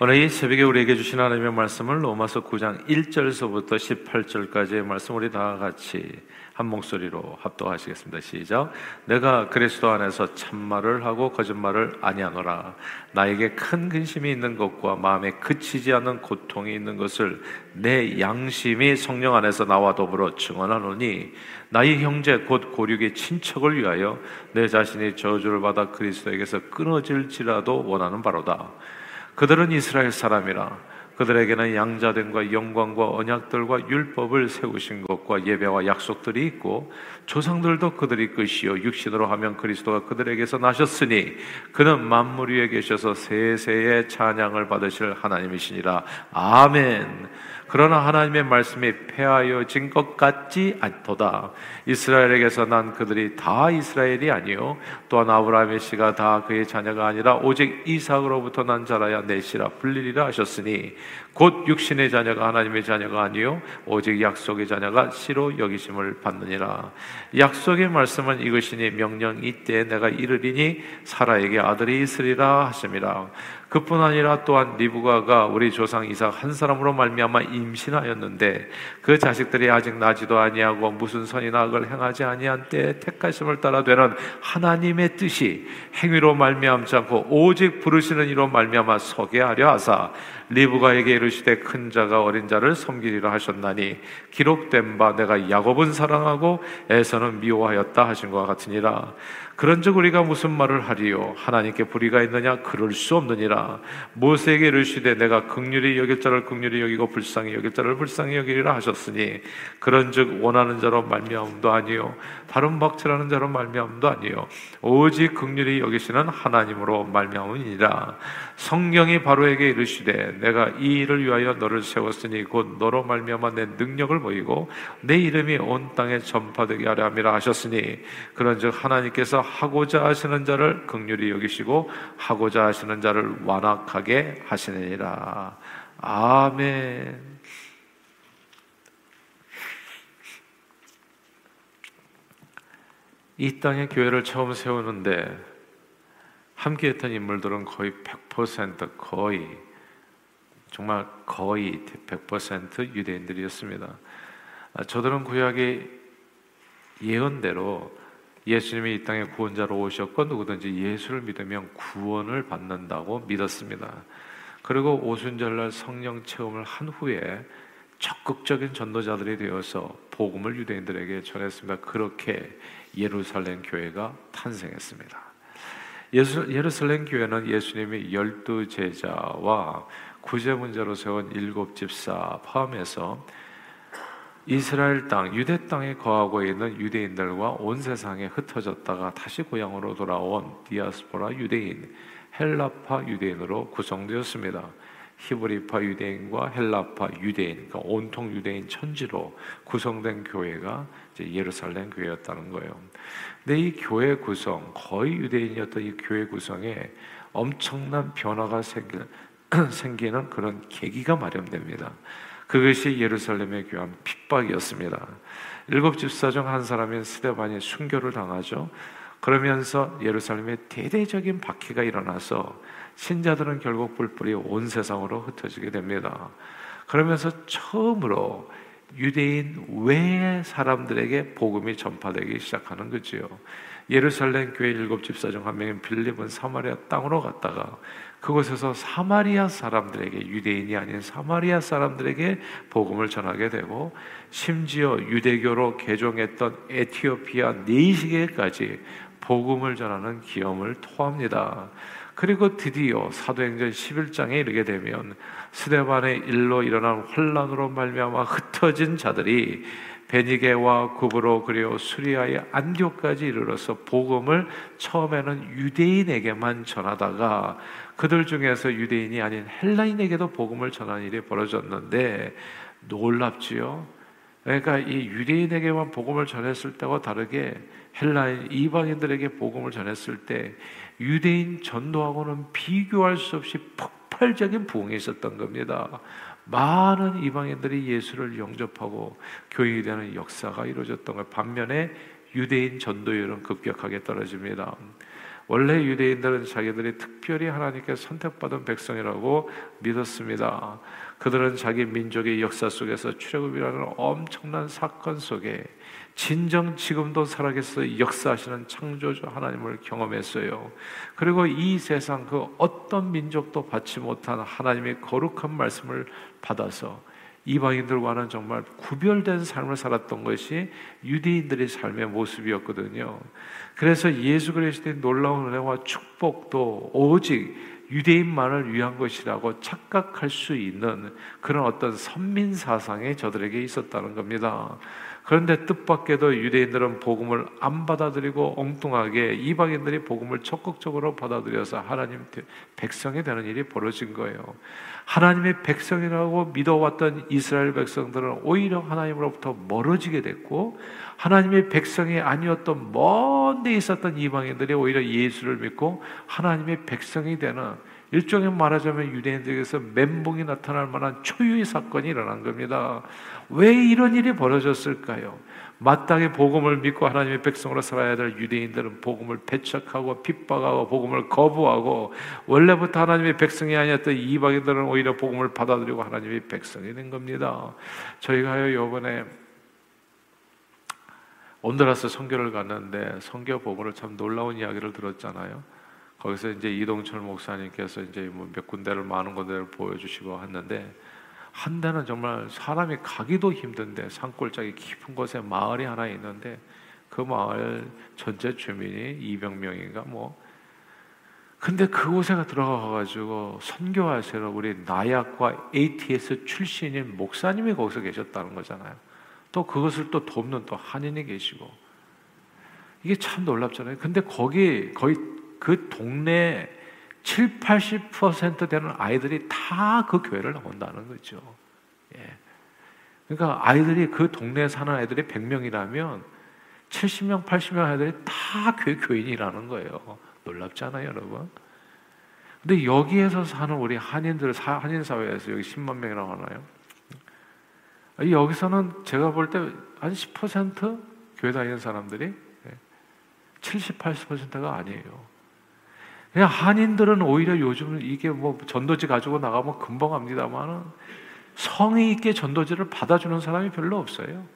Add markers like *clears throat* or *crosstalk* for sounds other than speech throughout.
오늘 이 새벽에 우리에게 주신 하나님의 말씀을 로마서 9장 1절서부터 18절까지의 말씀 우리 다 같이 한 목소리로 합독하시겠습니다. 시작. 내가 그리스도 안에서 참말을 하고 거짓말을 아니하노라. 나에게 큰 근심이 있는 것과 마음에 그치지 않는 고통이 있는 것을 내 양심이 성령 안에서 나와 더불어 증언하노니 나의 형제 곧 고륙의 친척을 위하여 내 자신이 저주를 받아 그리스도에게서 끊어질지라도 원하는 바로다. 그들은 이스라엘 사람이라 그들에게는 양자됨과 영광과 언약들과 율법을 세우신 것과 예배와 약속들이 있고 조상들도 그들이 끝이요 육신으로 하면 그리스도가 그들에게서 나셨으니 그는 만물 위에 계셔서 세세의 찬양을 받으실 하나님이시니라 아멘. 그러나 하나님의 말씀이 폐하여진 것 같지 않도다. 이스라엘에게서 난 그들이 다 이스라엘이 아니요 또한 아브라함의 씨가 다 그의 자녀가 아니라 오직 이삭으로부터 난 자라야 내 씨라 불리리라 하셨으니 곧 육신의 자녀가 하나님의 자녀가 아니요 오직 약속의 자녀가 씨로 여기심을 받느니라. 약속의 말씀은 이것이니 명령 이때 내가 이르리니 사라에게 아들이 있으리라 하심이라. 그뿐 아니라 또한 리브가가 우리 조상 이삭 한 사람으로 말미암아 임신하였는데 그 자식들이 아직 나지도 아니하고 무슨 선이나 악을 행하지 아니한 때 택하심을 따라 되는 하나님의 뜻이 행위로 말미암지 않고 오직 부르시는 이로 말미암아 서게 하려 하사 리브가에게 이르시되 큰 자가 어린 자를 섬기리라 하셨나니 기록된 바 내가 야곱은 사랑하고 에서는 미워하였다 하신 것 같으니라 그런즉 우리가 무슨 말을 하리요? 하나님께 불의가 있느냐? 그럴 수 없느니라. 모세에게 이르시되 내가 극률이 여길 자를 극률이 여기고 불쌍히 여길 자를 불쌍히 여기리라 하셨으니 그런즉 원하는 자로 말미암음도 아니요 다른 박치라는 자로 말미암음도 아니요 오직 극률이 여기시는 하나님으로 말미암음이니라. 성경이 바로에게 이르시되 내가 이 일을 위하여 너를 세웠으니 곧 너로 말미암아 내 능력을 보이고 내 이름이 온 땅에 전파되게 하려 함이라 하셨으니 그런즉 하나님께서 하고자 하시는 자를 극률히 여기시고 하고자 하시는 자를 완악하게 하시느니라. 아멘. 이 땅에 교회를 처음 세우는데 함께했던 인물들은 거의 100% 거의 정말 거의 100% 유대인들이었습니다. 아, 저들은 구약의 예언대로 예수님이 이 땅에 구원자로 오셨고 누구든지 예수를 믿으면 구원을 받는다고 믿었습니다. 그리고 오순절날 성령 체험을 한 후에 적극적인 전도자들이 되어서 복음을 유대인들에게 전했습니다. 그렇게 예루살렘 교회가 탄생했습니다. 예수, 예루살렘 교회는 예수님이 열두 제자와 구제 문제로 세운 일곱 집사 포함해서 이스라엘 땅, 유대 땅에 거하고 있는 유대인들과 온 세상에 흩어졌다가 다시 고향으로 돌아온 디아스포라 유대인, 헬라파 유대인으로 구성되었습니다. 히브리파 유대인과 헬라파 유대인, 그러니까 온통 유대인 천지로 구성된 교회가 예루살렘 교회였다는 거예요. 근데 이 교회 구성, 거의 유대인이었던 이 교회 구성에 엄청난 변화가 생기, *clears throat* 생기는 그런 계기가 마련됩니다. 그것이 예루살렘의 교한 핍박이었습니다. 일곱 집사 중 한 사람인 스데반이 순교를 당하죠. 그러면서 예루살렘에 대대적인 박해가 일어나서 신자들은 결국 뿔뿔이 온 세상으로 흩어지게 됩니다. 그러면서 처음으로 유대인 외의 사람들에게 복음이 전파되기 시작하는 거지요. 예루살렘 교회 일곱 집사 중 한 명인 빌립은 사마리아 땅으로 갔다가 그곳에서 사마리아 사람들에게 유대인이 아닌 사마리아 사람들에게 복음을 전하게 되고 심지어 유대교로 개종했던 에티오피아 네시계까지 복음을 전하는 기염을 토합니다. 그리고 드디어 사도행전 11장에 이르게 되면 스데반의 일로 일어난 혼란으로 말미암아 흩어진 자들이 베니게와 구브로 그리고 수리아의 안교까지 이르러서 복음을 처음에는 유대인에게만 전하다가 그들 중에서 유대인이 아닌 헬라인에게도 복음을 전하는 일이 벌어졌는데 놀랍지요. 그러니까 이 유대인에게만 복음을 전했을 때와 다르게 헬라인 이방인들에게 복음을 전했을 때 유대인 전도하고는 비교할 수 없이 폭발적인 부흥이 있었던 겁니다. 많은 이방인들이 예수를 영접하고 교인이 되는 역사가 이루어졌던 것 반면에 유대인 전도율은 급격하게 떨어집니다. 원래 유대인들은 자기들이 특별히 하나님께 선택받은 백성이라고 믿었습니다. 그들은 자기 민족의 역사 속에서 출애굽이라는 엄청난 사건 속에 진정 지금도 살아계서 역사하시는 창조주 하나님을 경험했어요. 그리고 이 세상 그 어떤 민족도 받지 못한 하나님의 거룩한 말씀을 받아서 이방인들과는 정말 구별된 삶을 살았던 것이 유대인들의 삶의 모습이었거든요. 그래서 예수 그리스도의 놀라운 은혜와 축복도 오직 유대인만을 위한 것이라고 착각할 수 있는 그런 어떤 선민 사상이 저들에게 있었다는 겁니다. 그런데 뜻밖에도 유대인들은 복음을 안 받아들이고 엉뚱하게 이방인들이 복음을 적극적으로 받아들여서 하나님 백성이 되는 일이 벌어진 거예요. 하나님의 백성이라고 믿어왔던 이스라엘 백성들은 오히려 하나님으로부터 멀어지게 됐고 하나님의 백성이 아니었던 먼 데 있었던 이방인들이 오히려 예수를 믿고 하나님의 백성이 되는 일종의 말하자면 유대인들에게서 멘붕이 나타날 만한 초유의 사건이 일어난 겁니다. 왜 이런 일이 벌어졌을까요? 마땅히 복음을 믿고 하나님의 백성으로 살아야 될 유대인들은 복음을 배척하고 핍박하고 복음을 거부하고 원래부터 하나님의 백성이 아니었던 이방인들은 오히려 복음을 받아들이고 하나님의 백성이 된 겁니다. 저희가요 이번에 온드라스 선교를 갔는데 선교 복음을 참 놀라운 이야기를 들었잖아요. 거기서 이제 이동철 목사님께서 이제 뭐 몇 군데를 많은 군데를 보여주시고 했는데 한 데는 정말 사람이 가기도 힘든데 산골짜기 깊은 곳에 마을이 하나 있는데 그 마을 전체 주민이 200명인가 뭐 근데 그곳에 들어가 가지고 선교하시는 우리 나약과 ATS 출신인 목사님이 거기서 계셨다는 거잖아요. 또 그것을 또 돕는 또 한인이 계시고 이게 참 놀랍잖아요. 근데 거기 거의 그 동네 7, 80% 되는 아이들이 다 그 교회를 나온다는 거죠. 예. 그러니까 아이들이 그 동네에 사는 아이들이 100명이라면 70명, 80명 아이들이 다 교회 교인이라는 거예요. 놀랍잖아요, 여러분. 근데 여기에서 사는 우리 한인들, 한인 사회에서 여기 10만 명이라고 하나요? 여기서는 제가 볼 때 한 10% 교회 다니는 사람들이 70, 80%가 아니에요. 그냥 한인들은 오히려 요즘 이게 뭐 전도지 가지고 나가면 금방 합니다만은 성의 있게 전도지를 받아주는 사람이 별로 없어요.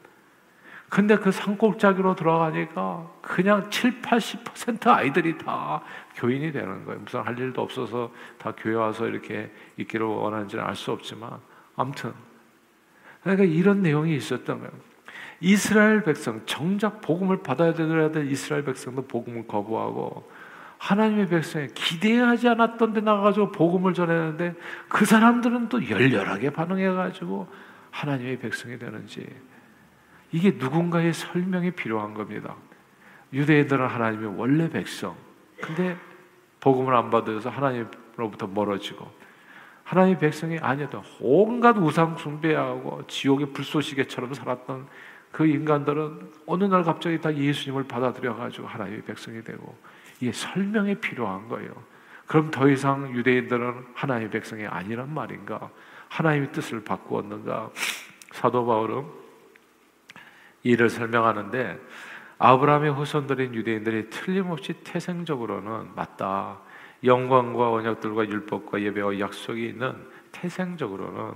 근데 그 산골짜기로 들어가니까 그냥 7, 80% 아이들이 다 교인이 되는 거예요. 무슨 할 일도 없어서 다 교회 와서 이렇게 있기를 원하는지는 알 수 없지만 아무튼 그러니까 이런 내용이 있었던 거예요. 이스라엘 백성 정작 복음을 받아야 될 이스라엘 백성도 복음을 거부하고 하나님의 백성이 기대하지 않았던 데 나가가지고 복음을 전했는데 그 사람들은 또 열렬하게 반응해가지고 하나님의 백성이 되는지 이게 누군가의 설명이 필요한 겁니다. 유대인들은 하나님의 원래 백성. 근데 복음을 안 받아서 하나님으로부터 멀어지고 하나님의 백성이 아니었던 온갖 우상 숭배하고 지옥의 불쏘시개처럼 살았던 그 인간들은 어느 날 갑자기 다 예수님을 받아들여 가지고 하나님의 백성이 되고 이게 설명이 필요한 거예요. 그럼 더 이상 유대인들은 하나님의 백성이 아니란 말인가? 하나님의 뜻을 바꾸었는가? 사도 바울은 이를 설명하는데 아브라함의 후손들인 유대인들이 틀림없이 태생적으로는 맞다. 영광과 언약들과 율법과 예배와 약속이 있는 태생적으로는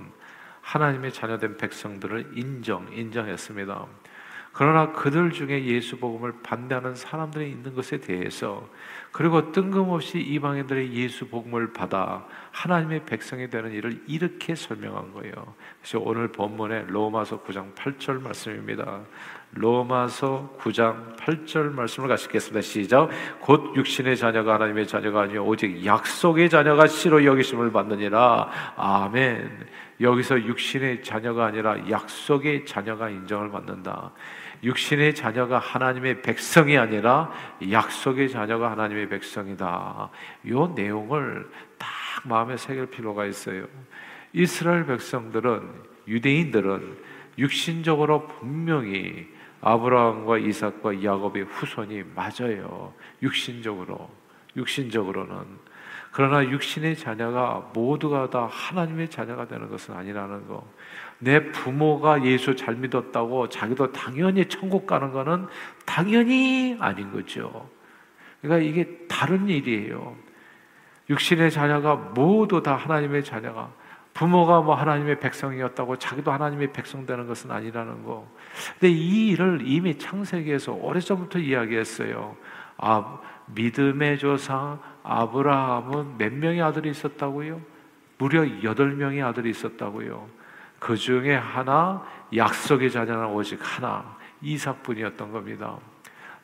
하나님의 자녀된 백성들을 인정, 인정했습니다. 그러나 그들 중에 예수 복음을 반대하는 사람들이 있는 것에 대해서 그리고 뜬금없이 이방인들의 예수 복음을 받아 하나님의 백성이 되는 일을 이렇게 설명한 거예요. 그래서 오늘 본문에 로마서 9장 8절 말씀입니다. 로마서 9장 8절 말씀을 같이 읽겠습니다. 시작. 곧 육신의 자녀가 하나님의 자녀가 아니요 오직 약속의 자녀가 씨로 여기심을 받느니라. 아멘. 여기서 육신의 자녀가 아니라 약속의 자녀가 인정을 받는다. 육신의 자녀가 하나님의 백성이 아니라 약속의 자녀가 하나님의 백성이다. 이 내용을 딱 마음에 새길 필요가 있어요. 이스라엘 백성들은 유대인들은 육신적으로 분명히 아브라함과 이삭과 야곱의 후손이 맞아요. 육신적으로 육신적으로는 그러나 육신의 자녀가 모두가 다 하나님의 자녀가 되는 것은 아니라는 거. 내 부모가 예수 잘 믿었다고 자기도 당연히 천국 가는 것은 당연히 아닌 거죠. 그러니까 이게 다른 일이에요. 육신의 자녀가 모두 다 하나님의 자녀가 부모가 뭐 하나님의 백성이었다고 자기도 하나님의 백성 되는 것은 아니라는 거. 근데 이 일을 이미 창세기에서 오래전부터 이야기했어요. 아, 믿음의 조상 아브라함은 몇 명의 아들이 있었다고요? 무려 여덟 명의 아들이 있었다고요. 그 중에 하나 약속의 자녀는 오직 하나 이삭뿐이었던 겁니다.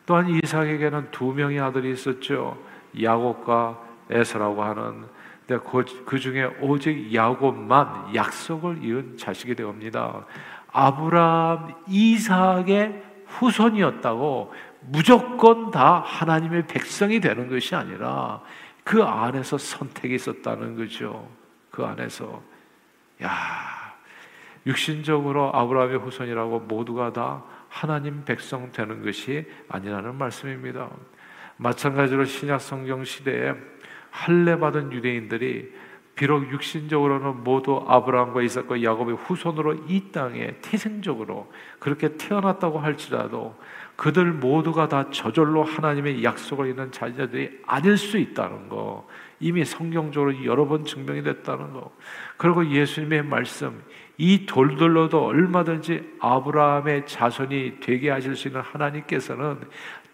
또한 이삭에게는 두 명의 아들이 있었죠. 야곱과 에서라고 하는 그, 그 중에 오직 야곱만 약속을 이은 자식이 되옵니다. 아브라함, 이삭의 후손이었다고 무조건 다 하나님의 백성이 되는 것이 아니라 그 안에서 선택이 있었다는 거죠. 그 안에서 야 육신적으로 아브라함의 후손이라고 모두가 다 하나님 백성 되는 것이 아니라는 말씀입니다. 마찬가지로 신약 성경 시대에 할례 받은 유대인들이 비록 육신적으로는 모두 아브라함과 이삭과 야곱의 후손으로 이 땅에 태생적으로 그렇게 태어났다고 할지라도 그들 모두가 다 저절로 하나님의 약속을 있는 자녀들이 아닐 수 있다는 거 이미 성경적으로 여러 번 증명이 됐다는 거 그리고 예수님의 말씀 이 돌들로도 얼마든지 아브라함의 자손이 되게 하실 수 있는 하나님께서는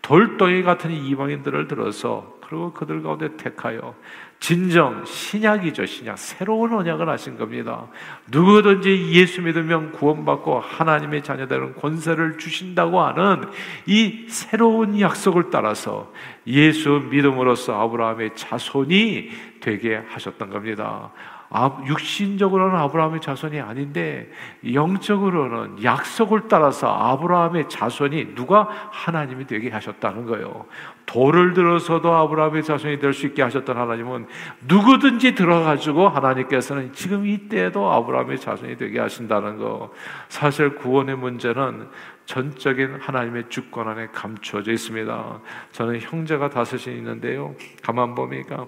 돌덩이 같은 이방인들을 들어서 그리고 그들 가운데 택하여 진정 신약이죠 신약 새로운 언약을 하신 겁니다. 누구든지 예수 믿으면 구원받고 하나님의 자녀되는 권세를 주신다고 하는 이 새로운 약속을 따라서 예수 믿음으로써 아브라함의 자손이 되게 하셨던 겁니다. 아, 육신적으로는 아브라함의 자손이 아닌데 영적으로는 약속을 따라서 아브라함의 자손이 누가 하나님이 되게 하셨다는 거예요. 돌을 들어서도 아브라함의 자손이 될 수 있게 하셨던 하나님은 누구든지 들어가지고 하나님께서는 지금 이때에도 아브라함의 자손이 되게 하신다는 거. 사실 구원의 문제는 전적인 하나님의 주권 안에 감추어져 있습니다. 저는 형제가 다섯이 있는데요. 가만 보니까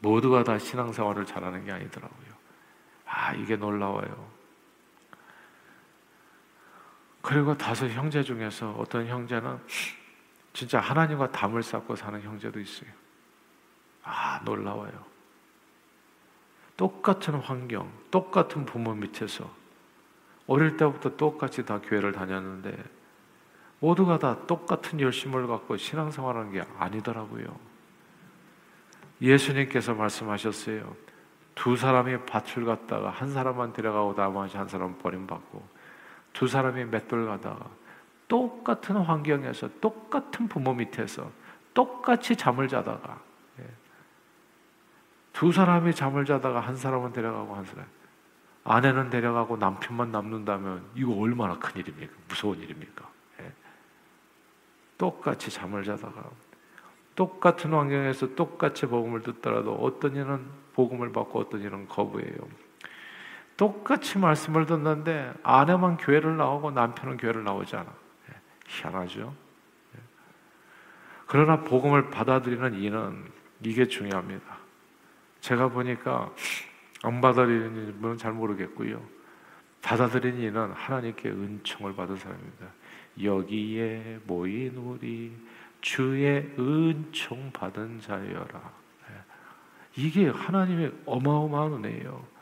모두가 다 신앙생활을 잘하는 게 아니더라고요. 아, 이게 놀라워요. 그리고 다섯 형제 중에서 어떤 형제는 진짜 하나님과 담을 쌓고 사는 형제도 있어요. 아, 놀라워요. 똑같은 환경, 똑같은 부모 밑에서 어릴 때부터 똑같이 다 교회를 다녔는데 모두가 다 똑같은 열심을 갖고 신앙생활하는 게 아니더라고요. 예수님께서 말씀하셨어요. 두 사람이 밭을 갔다가 한 사람만 데려가고 나머지 한 사람 버림받고 두 사람이 맷돌 가다가 똑같은 환경에서 똑같은 부모 밑에서 똑같이 잠을 자다가 예. 두 사람이 잠을 자다가 한 사람은 데려가고 한 사람 아내는 데려가고 남편만 남는다면 이거 얼마나 큰 일입니까? 무서운 일입니까? 예. 똑같이 잠을 자다가 똑같은 환경에서 똑같이 복음을 듣더라도 어떤 이는 복음을 받고 어떤 이는 거부해요. 똑같이 말씀을 듣는데 아내만 교회를 나오고 남편은 교회를 나오지 않아. 예, 희한하죠. 예. 그러나 복음을 받아들이는 이는 이게 중요합니다. 제가 보니까 안 받아들이는 분은 잘 모르겠고요. 받아들이는 이는 하나님께 은총을 받은 사람입니다. 여기에 모인 우리 주의 은총 받은 자여라. 예. 이게 하나님의 어마어마한 은혜예요.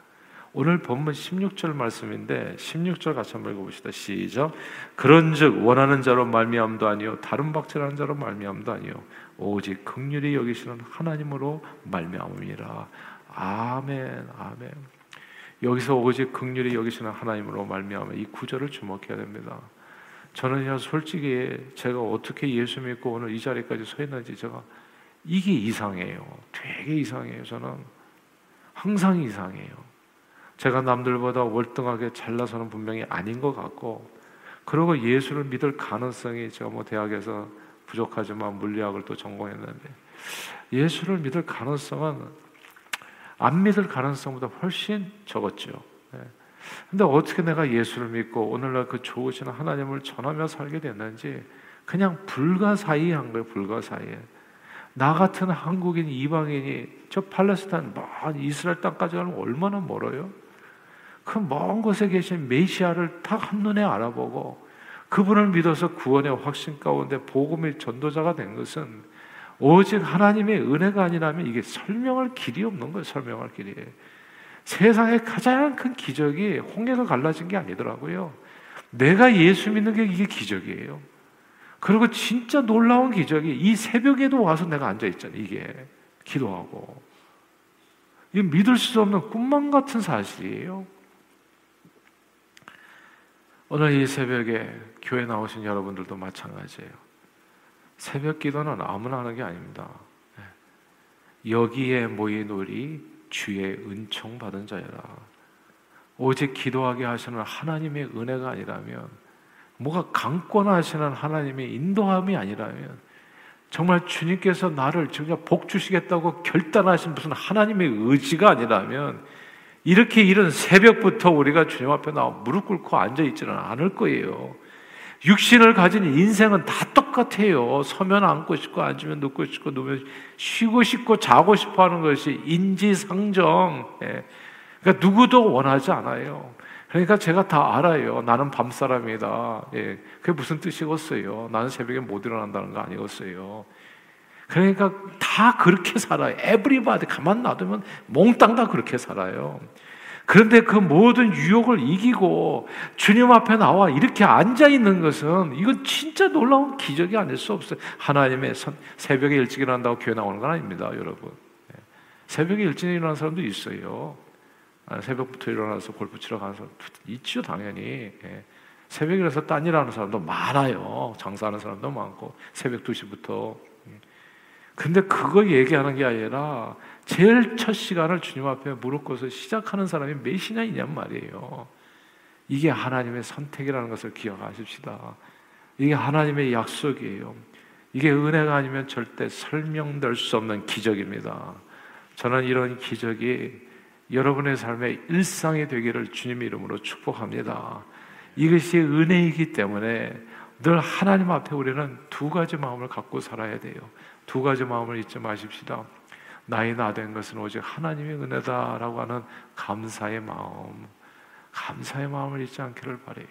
오늘 본문 16절 말씀인데 16절 같이 한번 읽어봅시다. 시작. 그런즉 원하는 자로 말미암도 아니요 다른 박질하는 자로 말미암도 아니요 오직 극률이 여기시는 하나님으로 말미암음이라. 아멘. 아멘. 여기서 오직 극률이 여기시는 하나님으로 말미암아 이 구절을 주목해야 됩니다. 저는요 솔직히 제가 어떻게 예수 믿고 오늘 이 자리까지 서 있는지 제가 이게 이상해요. 되게 이상해요. 저는 항상 이상해요. 제가 남들보다 월등하게 잘나서는 분명히 아닌 것 같고 그리고 예수를 믿을 가능성이 제가 뭐 대학에서 부족하지만 물리학을 또 전공했는데 예수를 믿을 가능성은 안 믿을 가능성보다 훨씬 적었죠. 네. 근데 어떻게 내가 예수를 믿고 오늘날 그 좋으신 하나님을 전하며 살게 됐는지 그냥 불가사의한 거예요, 불가사의에. 나 같은 한국인 이방인이 저 팔레스타인 먼 이스라엘 땅까지 가면 얼마나 멀어요? 그 먼 곳에 계신 메시아를 딱 한눈에 알아보고 그분을 믿어서 구원의 확신 가운데 복음의 전도자가 된 것은 오직 하나님의 은혜가 아니라면 이게 설명할 길이 없는 거예요. 설명할 길이. 세상의 가장 큰 기적이 홍해가 갈라진 게 아니더라고요. 내가 예수 믿는 게 이게 기적이에요. 그리고 진짜 놀라운 기적이 이 새벽에도 와서 내가 앉아 있잖아요. 이게 기도하고. 이 믿을 수 없는 꿈만 같은 사실이에요. 오늘 이 새벽에 교회 나오신 여러분들도 마찬가지예요. 새벽 기도는 아무나 하는 게 아닙니다. 네. 여기에 모인 우리 주의 은총 받은 자여라. 오직 기도하게 하시는 하나님의 은혜가 아니라면, 뭐가 강권하시는 하나님의 인도함이 아니라면, 정말 주님께서 나를 정말 복 주시겠다고 결단하신 무슨 하나님의 의지가 아니라면, 이렇게 이런 새벽부터 우리가 주님 앞에 나와 무릎 꿇고 앉아 있지는 않을 거예요. 육신을 가진 인생은 다 똑같아요. 서면 앉고 싶고 앉으면 눕고 싶고 누면 쉬고 싶고 자고 싶어 하는 것이 인지상정. 예. 그러니까 누구도 원하지 않아요. 그러니까 제가 다 알아요. 나는 밤 사람이다. 예. 그게 무슨 뜻이겠어요? 나는 새벽에 못 일어난다는 거 아니겠어요? 그러니까 다 그렇게 살아요. 에브리바디 가만 놔두면 몽땅 다 그렇게 살아요. 그런데 그 모든 유혹을 이기고 주님 앞에 나와 이렇게 앉아 있는 것은 이건 진짜 놀라운 기적이 아닐 수 없어요. 하나님의 선, 새벽에 일찍 일어난다고 교회 나오는 건 아닙니다, 여러분. 예. 새벽에 일찍 일어나는 사람도 있어요. 아, 새벽부터 일어나서 골프 치러 가는 사람 있죠, 당연히. 예. 새벽에 일어나서 딴 일하는 사람도 많아요. 장사하는 사람도 많고 새벽 2시부터. 예. 근데 그거 얘기하는 게 아니라 제일 첫 시간을 주님 앞에 무릎 꿇어서 시작하는 사람이 몇이나 있냔 말이에요. 이게 하나님의 선택이라는 것을 기억하십시다. 이게 하나님의 약속이에요. 이게 은혜가 아니면 절대 설명될 수 없는 기적입니다. 저는 이런 기적이 여러분의 삶의 일상이 되기를 주님 이름으로 축복합니다. 이것이 은혜이기 때문에 늘 하나님 앞에 우리는 두 가지 마음을 갖고 살아야 돼요. 두 가지 마음을 잊지 마십시다. 나의 나 된 것은 오직 하나님의 은혜다라고 하는 감사의 마음, 감사의 마음을 잊지 않기를 바래요.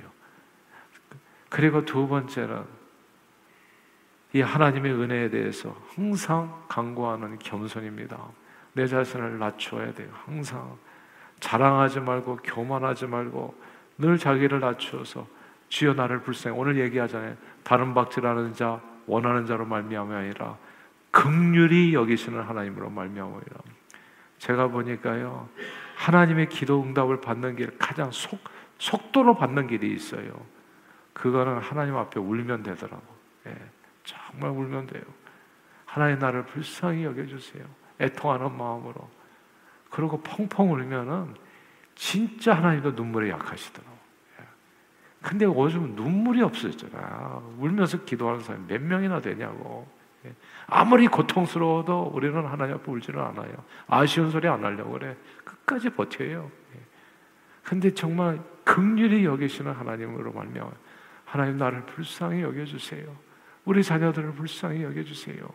그리고 두 번째는 이 하나님의 은혜에 대해서 항상 강구하는 겸손입니다. 내 자신을 낮춰야 돼요. 항상 자랑하지 말고 교만하지 말고 늘 자기를 낮추어서 주여 나를 불쌍히 오늘 얘기하잖아요. 다른 박질하는 자 원하는 자로 말미암이 아니라 극률이 여기시는 하나님으로 말미암으리라. 제가 보니까요. 하나님의 기도 응답을 받는 길 가장 속 속도로 받는 길이 있어요. 그거는 하나님 앞에 울면 되더라고. 예, 정말 울면 돼요. 하나님 나를 불쌍히 여겨주세요. 애통하는 마음으로. 그리고 펑펑 울면은 진짜 하나님도 눈물에 약하시더라고. 예. 근데 요즘 눈물이 없어졌잖아. 울면서 기도하는 사람이 몇 명이나 되냐고. 예. 아무리 고통스러워도 우리는 하나님 앞에 울지는 않아요. 아쉬운 소리 안 하려고 그래. 끝까지 버텨요. 예. 근데 정말 극률이 여기시는 하나님으로 말미암아 하나님 나를 불쌍히 여겨주세요. 우리 자녀들을 불쌍히 여겨주세요.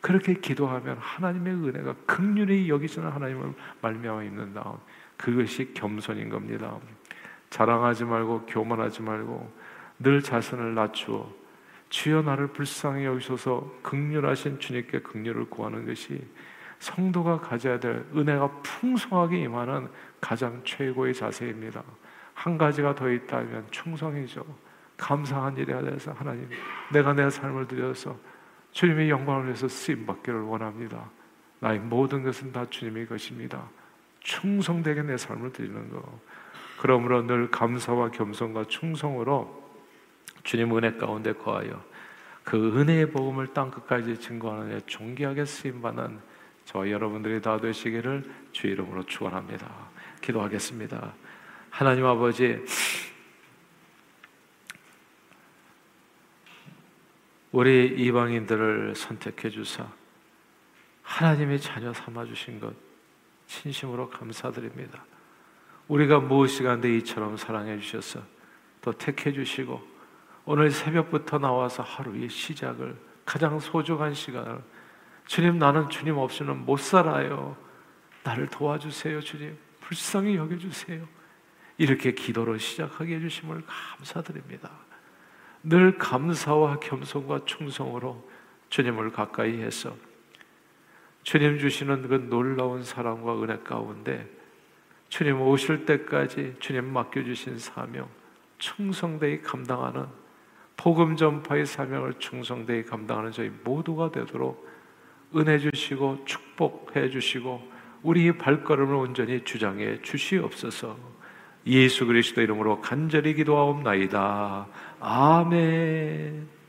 그렇게 기도하면 하나님의 은혜가 극률이 여기시는 하나님을 말미암아 있는 다음 그것이 겸손인 겁니다. 자랑하지 말고 교만하지 말고 늘 자신을 낮추어 주여 나를 불쌍히 여기셔서 극률하신 주님께 극률을 구하는 것이 성도가 가져야 될 은혜가 풍성하게 임하는 가장 최고의 자세입니다. 한 가지가 더 있다면 충성이죠. 감사한 일에 대해서 하나님, 내가 내 삶을 드려서 주님의 영광을 위해서 쓰임 받기를 원합니다. 나의 모든 것은 다 주님의 것입니다. 충성되게 내 삶을 드리는 거. 그러므로 늘 감사와 겸손과 충성으로 주님 은혜 가운데 거하여 그 은혜의 복음을 땅 끝까지 증거하는 존귀하게 쓰임 받는 저 여러분들이 다 되시기를 주 이름으로 축원합니다. 기도하겠습니다. 하나님 아버지 우리 이방인들을 선택해 주사 하나님의 자녀 삼아 주신 것 진심으로 감사드립니다. 우리가 무엇이간데 이처럼 사랑해 주셔서 또 택해 주시고 오늘 새벽부터 나와서 하루의 시작을 가장 소중한 시간을 주님 나는 주님 없이는 못 살아요. 나를 도와주세요, 주님. 불쌍히 여겨 주세요. 이렇게 기도로 시작하게 해 주심을 감사드립니다. 늘 감사와 겸손과 충성으로 주님을 가까이 해서 주님 주시는 그 놀라운 사랑과 은혜 가운데 주님 오실 때까지 주님 맡겨주신 사명 충성되이 감당하는 복음 전파의 사명을 충성되이 감당하는 저희 모두가 되도록 은혜 주시고 축복해 주시고 우리 발걸음을 온전히 주장해 주시옵소서. 예수 그리스도 이름으로 간절히 기도하옵나이다. 아멘.